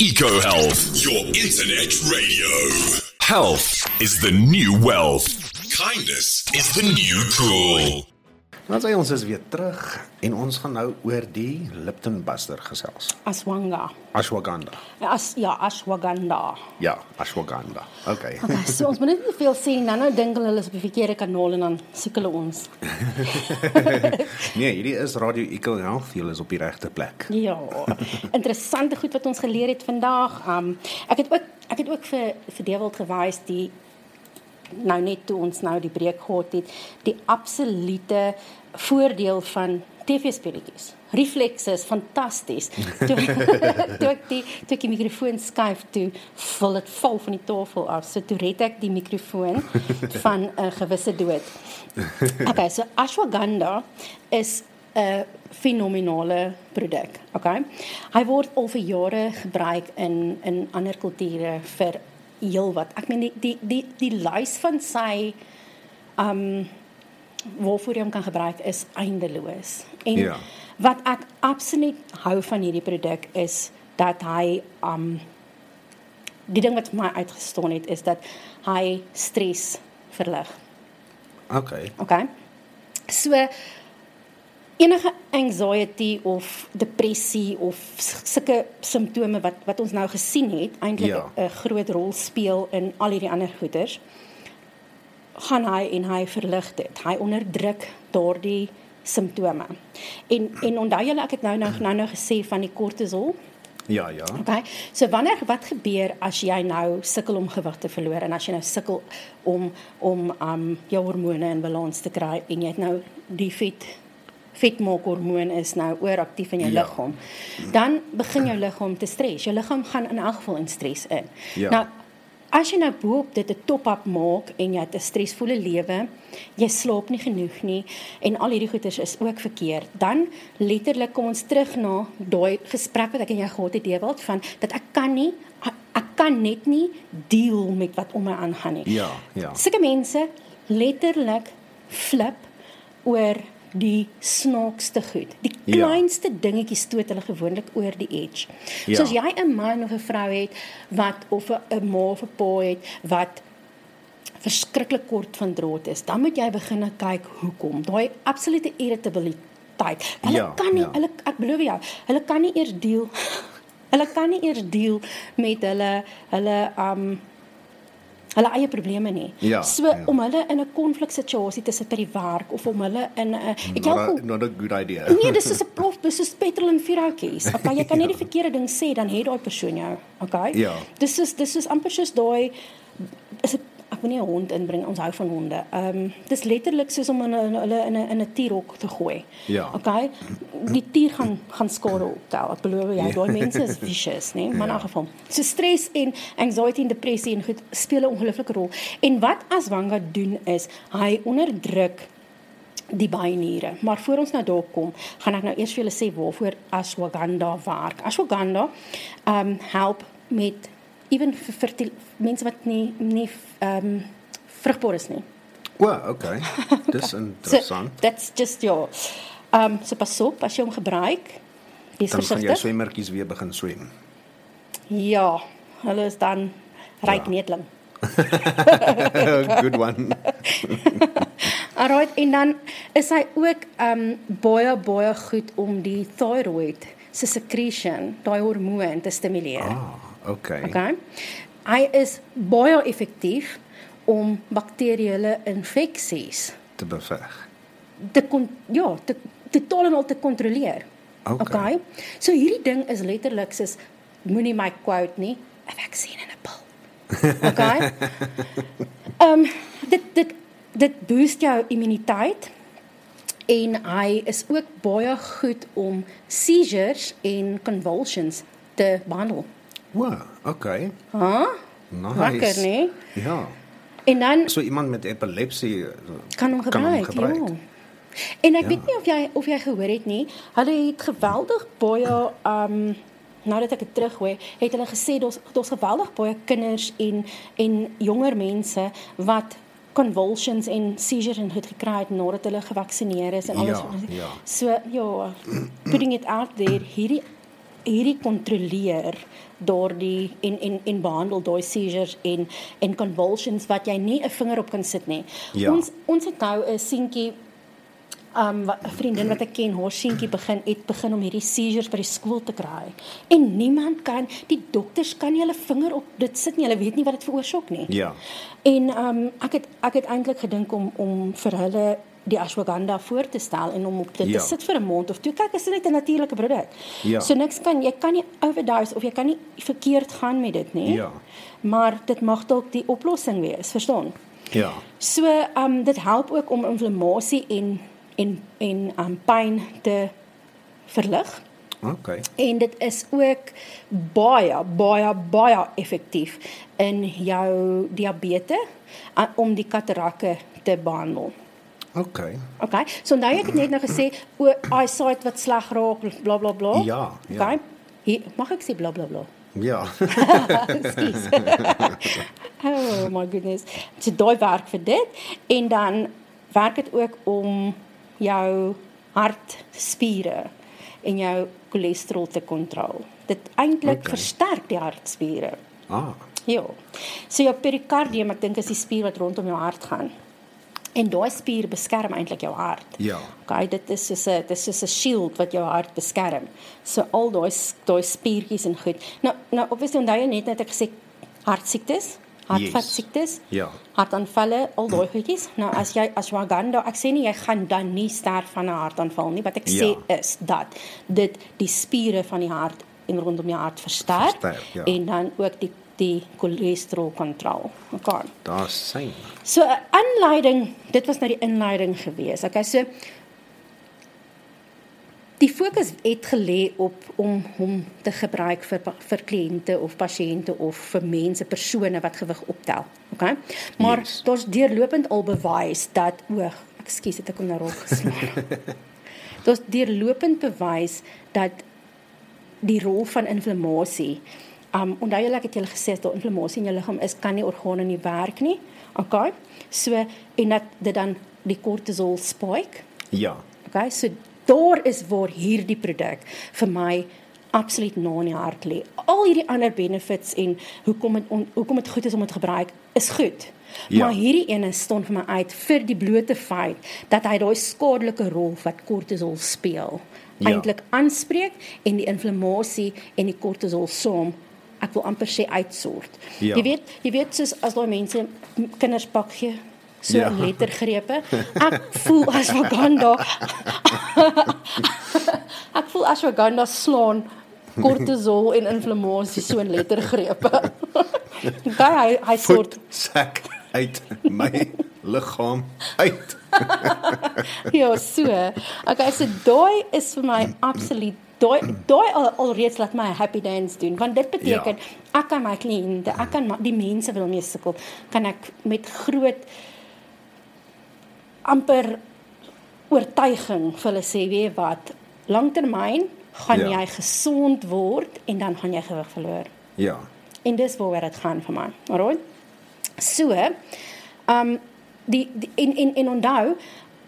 EcoHealth, your internet radio. Health is the new wealth. Kindness is the new cool. Dan sê ons is weer terug en ons gaan nou oor die Lipton Buster gesels. Aswanga. Ashwagandha. As ja, ashwagandha. Ja, ashwagandha. Okay. Okay, so ons moet net nie veel sê nie. Nou nou dink hulle is op die verkeerde kanaal en dan soek hulle ons. nee, hierdie is Radio Eco Health. Jy is op die regte plek. Ja. Interessante goed wat ons geleer het vandag. Um ek het ook ek het ook vir vir Dewald gewys die nou net toe ons nou die breek gehad het, die absolute voordeel van TV-speletjies. Reflex is fantasties. Toe toe ek die toe ek die mikrofoon skuif toe, val dit val van die tafel af. So toe red ek die mikrofoon van 'n gewisse dood. Okay, so ashwagandha is 'n fenominale produk, okay? Hy word al vir jare gebruik in in ander kulture vir heel wat. Ek meen die die die die lys van sy um waarvoor jy hom kan gebruik is eindeloos. En Ja. wat ek absoluut hou van hierdie produk is dat hy um die ding wat vir my uitgestaan het is dat hy stres verlig. Okay. Okay. So enige anxiety of depressie of sulke simptome wat wat ons nou gesien het eintlik 'n Ja. groot rol speel in al hierdie ander goeters gaan hy en hy verlig dit. Hy onderdruk daardie simptome. En en onthou julle ek het nou nou nou, nou gesê van die kortisol Ja, ja. Okay. So wanneer wat gebeur as jy nou sukkel om gewig te verloor en as jy nou sukkel om om um jou hormone in balans te kry en jy het nou die vet vetmaakhormoon is nou ooraktief in jou Ja. liggaam. Dan begin jou liggaam te stres. Jou liggaam gaan in elk geval in stres in. Ja. Nou as jy nou boop dit 'n top-up maak en jy het 'n stresvolle lewe, jy slaap nie genoeg nie en al hierdie goeters is ook verkeerd, dan letterlik kom ons terug na daai gesprek wat ek en jy gehad het Dewald van dat ek kan nie ek kan net nie deel met wat om my aangaan nie. Ja, ja. Sulke mense letterlik flip oor die snaakste goed. Die Ja. kleinste dingetjies stoot hulle gewoonlik oor die edge. Ja. So as jy 'n man of 'n vrou het wat of 'n 'n ma of 'n pa het wat verskriklik kort van draad is, dan moet jy begin kyk hoekom. Daai absolute irritabiliteit. Hulle Ja, kan nie ja. hulle ek belowe jou, hulle kan nie eers deel hulle kan nie eers deel met hulle hulle um hulle eie probleme nie. Ja, so ja. om hulle in 'n konfliksituasie te sit by die werk of om hulle in 'n het jy al Not gehoor- a, not a good idea. Nee, dis is 'n prof, dis is petrol en vuurhoutjies. Okay, jy kan net die verkeerde ding sê dan het daai persoon jou. Okay? Ja. Dis is dis is amper soos daai is 'n ek wil nie 'n hond inbring, ons hou van honde. Ehm um, dis letterlik soos om hulle in in 'n in 'n tierhok te gooi. Ja. Okay? Die tier gaan gaan skade optel. Ek belowe jou, daai mense is vicious, né? Maar in Ja. elk geval. So stres en anxiety en depressie en goed speel 'n ongelooflike rol. En wat Aswanga doen is hy onderdruk die byniere. Maar voor ons nou daar kom, gaan ek nou eers vir julle sê waarvoor ashwagandha werk. Ashwagandha ehm um, help met ewen vir fertil mense wat nie nie ehm um, vrugbaar is nie. O, okay. Dis interessant. So, that's just your ehm um, so pas op as jy hom gebruik. Wees Dan gaan jou versigtig. swemmertjies weer begin swem. Ja, hulle is dan ryk Ja. neetling. good one. Alright, en dan is hy ook ehm um, baie baie goed om die thyroid se secretion, daai hormoon te stimuleer. Ah, okay. Okay. Hy is baie effektief om bakterieële infeksies Te beveg. te kon ja, te totaal en al te kontroleer. Okay. So hierdie ding is letterlik soos moenie my quote nie, 'n vaksin en 'n pil. Okay? Ehm um, dit dit dit boost jou immuniteit en hy is ook baie goed om seizures en convulsions te behandel. O, okay. Ha? Nice. Lekker, nee? Ja. En dan So iemand met epilepsie eh, kan hom gebruik, gebruik. ja. En ek Ja. weet nie of jy of jy gehoor het nie, hulle het geweldig baie um nou dat ek dit terughoor, het hulle gesê daar's daar's geweldig baie kinders en en jonger mense wat convulsions en seizures en het gekry het nadat hulle gevaksinereer is en alles. Ja, ja. So ja, putting it out there, hierdie hierdie kontroleer daardie en en en behandel daai seizures en en convulsions wat jy nie 'n vinger op kan sit nie. Ja. Ons ons het nou 'n seentjie um 'n vriendin wat ek ken, haar seentjie begin het begin om hierdie seizures by die skool te kry. En niemand kan, die dokters kan nie hulle vinger op dit sit nie. Hulle weet nie wat dit veroorsaak nie. Ja. En um ek het ek het eintlik gedink om om vir hulle die ashwagandha voor te stel en om op dit Ja. te sit vir 'n maand of twee. Kyk, is dit net 'n natuurlike produk. Ja. So niks kan jy kan nie overdose of jy kan nie verkeerd gaan met dit nie. Ja. Maar dit mag dalk die oplossing wees, verstaan? Ja. So, um dit help ook om inflammasie en en en um pyn te verlig. OK. En dit is ook baie baie baie effektief in jou diabetes uh, om die katarakke te behandel. OK. Okay. So nou ek het net nou gesê o eyesight wat sleg raak bla bla bla. Ja, ja. Okay. Hier, mag ek sê bla bla bla. Ja. Oh my goodness. So daai werk vir dit en dan werk dit ook om jou hartspiere en jou cholesterol te kontrol. Dit eintlik okay. versterk die hartspiere. Ah. Ja. So jou perikardium, ek dink is die spier wat rondom jou hart gaan. En daai spier beskerm eintlik jou hart. Ja. Okay, dit is soos 'n dit is soos 'n shield wat jou hart beskerm. So al daai daai spiertjies en goed. Nou nou obviously onthou jy net net ek gesê hartsiektes, hartvaskiektes, Ja. hartaanvalle, al daai goedjies. Nou as jy ashwagandha, ek sê nie jy gaan dan nie sterf van 'n hartaanval nie. Wat ek Ja. sê is dat dit die spiere van die hart en rondom jou hart versterk, Versterk, ja. en dan ook die die cholesterol kontrol. Okay. Daar's syn. So 'n aanleiding, dit was nou die inleiding gewees. Okay, so die fokus het gelê op om hom te gebruik vir vir kliënte of pasiënte of vir mense, persone wat gewig optel. Okay? Maar Yes. daar's deurlopend al bewys dat o, ekskuus, het ek hom nou rol geslaan. daar's deurlopend bewys dat die rol van inflammasie. Um onthou julle ek het julle gesê as daar inflammasie in jou liggaam is, kan die organe nie werk nie. Okay? So en dat dit dan die kortisol spike. Ja. Okay? So daar is waar hierdie produk vir my absoluut na in die hart lê. Al hierdie ander benefits en hoekom dit hoekom dit goed is om dit te gebruik is goed. Ja. Maar hierdie ene staan vir my uit vir die blote feit dat hy daai skadelike rol wat kortisol speel Ja. eintlik aanspreek en die inflammasie en die kortisol saam ek wil amper sê uitsort. Ja. Jy weet, jy weet soos as daai mense kinders pak gee so Ja. lettergrepe. Ek voel as Waganda Ek voel as Waganda slaan kortisol en inflammasie so in lettergrepe. Daai hy hy soort Voet sak uit my liggaam uit. ja, so. Okay, so daai is vir my absoluut daai daai al, alreeds laat my 'n happy dance doen want dit beteken ja. ek kan my kliënte, ek kan ma- die mense wat mee sukkel, kan ek met groot amper oortuiging vir hulle sê, weet wat, langtermyn gaan ja. jy gesond word en dan gaan jy gewig verloor. Ja. En dis waaroor dit gaan vir my. Alraai. So, ehm um, die, die en en en onthou,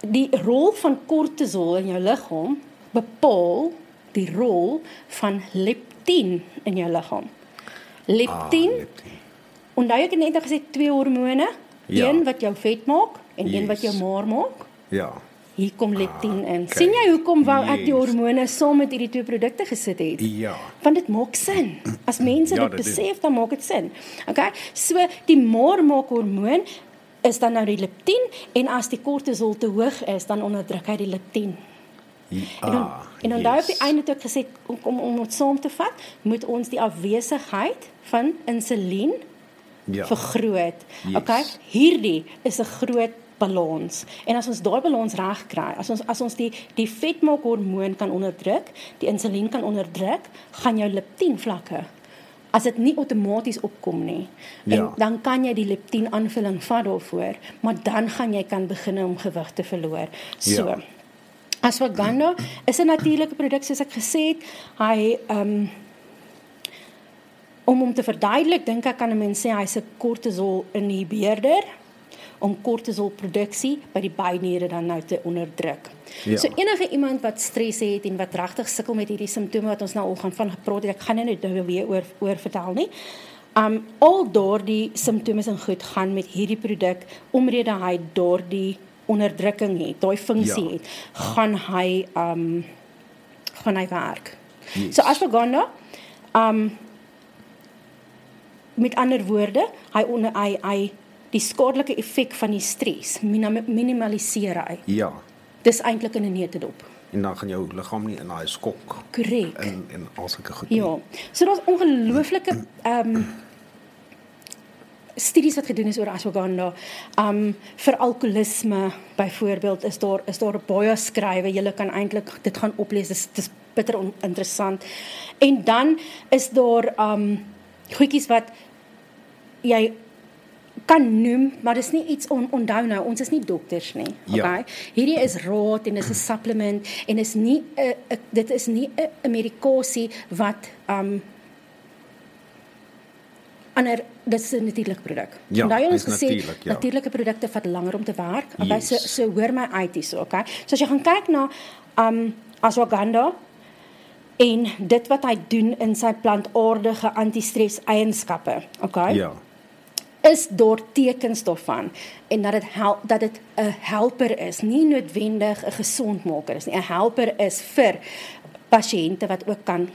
die rol van kortisol in jou liggaam bepaal die rol van leptien in jou liggaam. Leptien, Ah, ah, leptien. onthou ek het net nou gesê twee hormone, Ja. een wat jou vet maak en een wat jou Yes. maar maak. Ja. Hier kom leptien in. okay. sien jy hoekom wou ek die Yes. hormone saam met hierdie twee produkte gesit het? Ja. want dit maak sin. As mense Ja, dit dit besef, dan maak dit sin. Okay? So die maarmaak hormoon is dan nou die leptien en as die kortisol te hoog is, dan onderdruk hy die leptien. Ja. En on, en onthou op die einde het ek gesê om om om dit saam te vat, moet ons die afwesigheid van insulien ja. vergroot. Yes. Okay? Hierdie is 'n groot balans. En as ons daai balans reg kry, as ons as ons die die vetmaakhormoon kan onderdruk, die insulien kan onderdruk, gaan jou leptien vlakke as dit nie outomaties opkom nie. En Ja. dan kan jy die leptien aanvulling vat daarvoor, maar dan gaan jy kan begin om gewig te verloor. So. Ja. Ashwagandha is 'n natuurlike produk soos ek gesê het. Hy ehm um, om hom te verduidelik, dink ek kan 'n mens sê hy's 'n kortisol inhibeerder om kortisolproduksie by die byniere dan nou te onderdruk. Ja. So enige iemand wat stres het en wat regtig sukkel met hierdie simptome wat ons nou al gaan van gepraat het, ek gaan nou net nou weer oor oor vertel nie. Um al daardie simptome en goed gaan met hierdie produk omrede hy daardie onderdrukking het, daai funksie Ja. het, gaan hy um gaan hy werk. Yes. So ashwagandha um met ander woorde, hy onder hy hy die skadelike effek van die stres minim- minimaliseer hy. Ja. Dis eintlik in 'n neutedop. En dan gaan jou liggaam nie in daai skok Korrek. en al sulke goed nie. Ja. So daar's ongelooflike ehm um, studies wat gedoen is oor ashwagandha. Um vir alkoholisme byvoorbeeld is daar is daar baie skrywe. Jy kan eintlik dit gaan oplees. Dis dis bitter on, interessant. En dan is daar um goedjies wat jy kan noem, maar dis nie iets on, onthou nou. Ons is nie dokters nie. Ja. Okay. Hierdie is raad en dis 'n supplement en is nie 'n dit is nie 'n medikasie wat um ander dis 'n natuurlike produk. Ja, Onthou jy ons dis gesê natuurlijk, ja. natuurlike produkte vat langer om te werk. Okay, Yes. so so hoor my uit hierso, okay? So as jy gaan kyk na um ashwagandha en dit wat hy doen in sy plantaardige anti-stres eienskappe, okay? Ja. is daar tekens daarvan en dat dit help dat dit 'n helper is, nie noodwendig 'n gesondmaker is nie. 'n Helper is vir pasiënte wat ook kan,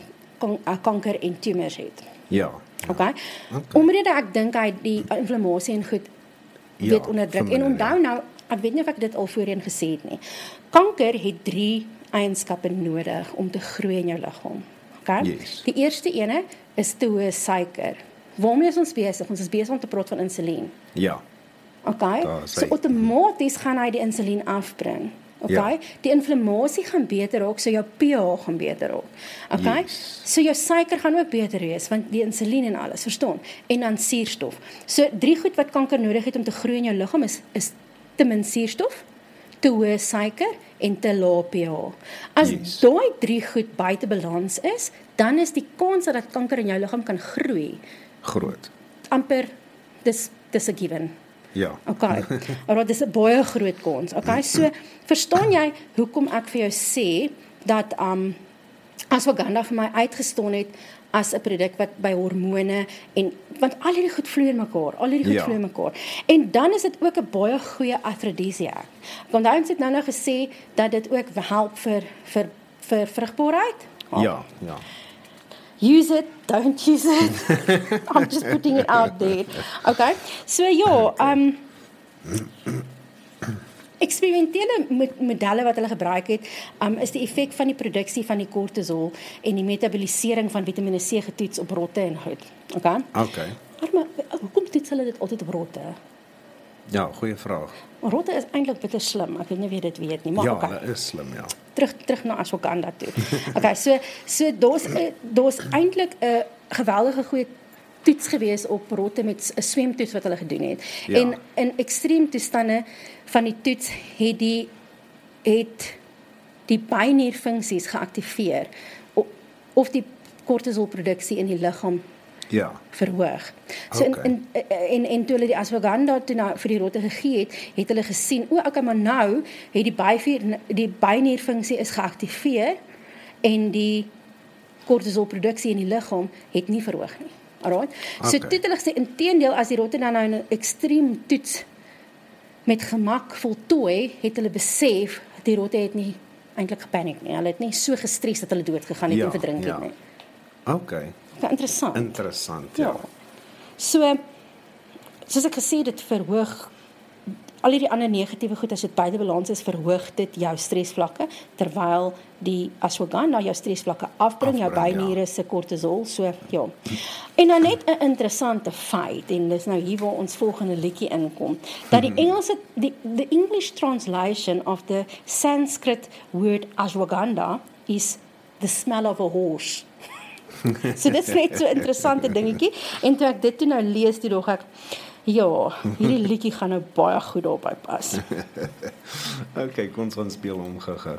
kanker en tumors het. Ja. Okay? Okay. Omdat ek dink hy die inflammasie en goed Ja, weet onderdruk. En verminder, onthou nou, ek weet nie of ek dit al voorheen gesê het nie. Kanker het 3 eienskappe nodig om te groei in jou liggaam. Okay? Yes. Die eerste ene is te hoë suiker. Waarmee is ons besig? Ons is besig om te praat van insulien. Ja. Okay? Is So outomaties gaan hy die insulien afbring. Okay? Ja. Die inflammasie gaan beter raak, so jou pH gaan beter raak. Okay? Yes. So jou suiker gaan ook beter wees want die insulien en alles, verstaan? En dan suurstof. So drie goed wat kanker nodig het om te groei in jou liggaam is is te min suurstof, te hoë suiker en te lae pH. As Yes. daai drie goed buite balans is, dan is die kans dat kanker in jou liggaam kan groei Groot. amper dis dis 'n given. Ja. Okay. Alraai dis 'n baie groot kans. Okay. So verstaan jy hoekom ek vir jou sê dat um ashwagandha vir my uitgestaan het as 'n produk wat by hormone en want al hierdie goed vloei in mekaar, al hierdie goed Ja. vloei in mekaar. En dan is dit ook 'n baie goeie afrodisiak. Want ons het nou nou gesê dat dit ook help vir vir vir vrugbaarheid. Ja, ja. Use it, don't use it. I'm just putting it out there. Okay. So ja, um eksperimentele modelle wat hulle gebruik het, um is die effek van die produksie van die kortisol en die metabolisering van Vitamiene C getoets op rotte en goed. Okay? Okay. Maar, maar hoekom toets hulle dit altyd op rotte? Ja, goeie vraag. Rotte is eintlik bitter slim. Ek weet nie wie dit weet nie, maar Ja, okay. hulle is slim, ja. terug terug na ashwagandha toe. Okay, so so daar's 'n daar's eintlik 'n geweldige goeie toets gewees op rotte met 'n swemtoets wat hulle gedoen het. Ja. En in ekstreem toestande van die toets het die het die bynierfunksies geaktiveer o- of die kortisolproduksie in die liggaam Ja. verhoog. So Okay. in, in en en toe hulle die ashwagandha toe nou vir die rotte gegee het, het hulle gesien, o, okay, maar nou het die byvier die bynierfunksie is geaktiveer en die kortisolproduksie in die liggaam het nie verhoog nie. Alraai. So Okay. toe het hulle gesê inteendeel as die rotte dan nou in 'n ekstreem toets met gemak voltooi, het hulle besef die rotte het nie eintlik gepaniek nie. Hulle het nie so gestres dat hulle dood gegaan het Ja, en verdrink ja. het nie. Okay. Ja, interessant. Interessant, Ja. ja. So soos ek gesê het, dit verhoog al hierdie ander negatiewe goed as dit beide balans is, verhoog dit jou stresvlakke terwyl die ashwagandha jou stresvlakke afbring, jou Afbring, ja. se kortisol, so ja. En dan net 'n interessante feit en dis nou hier waar ons volgende liedjie inkom, dat die Engelse die the English translation of the Sanskrit word ashwagandha is the smell of a horse. So dit is net so 'n interessante dingetjie en toe ek dit toe nou lees, toe dog ek ja, hierdie liedjie gaan nou baie goed daarby pas. Okay, kom ons gaan speel hom gou-gou.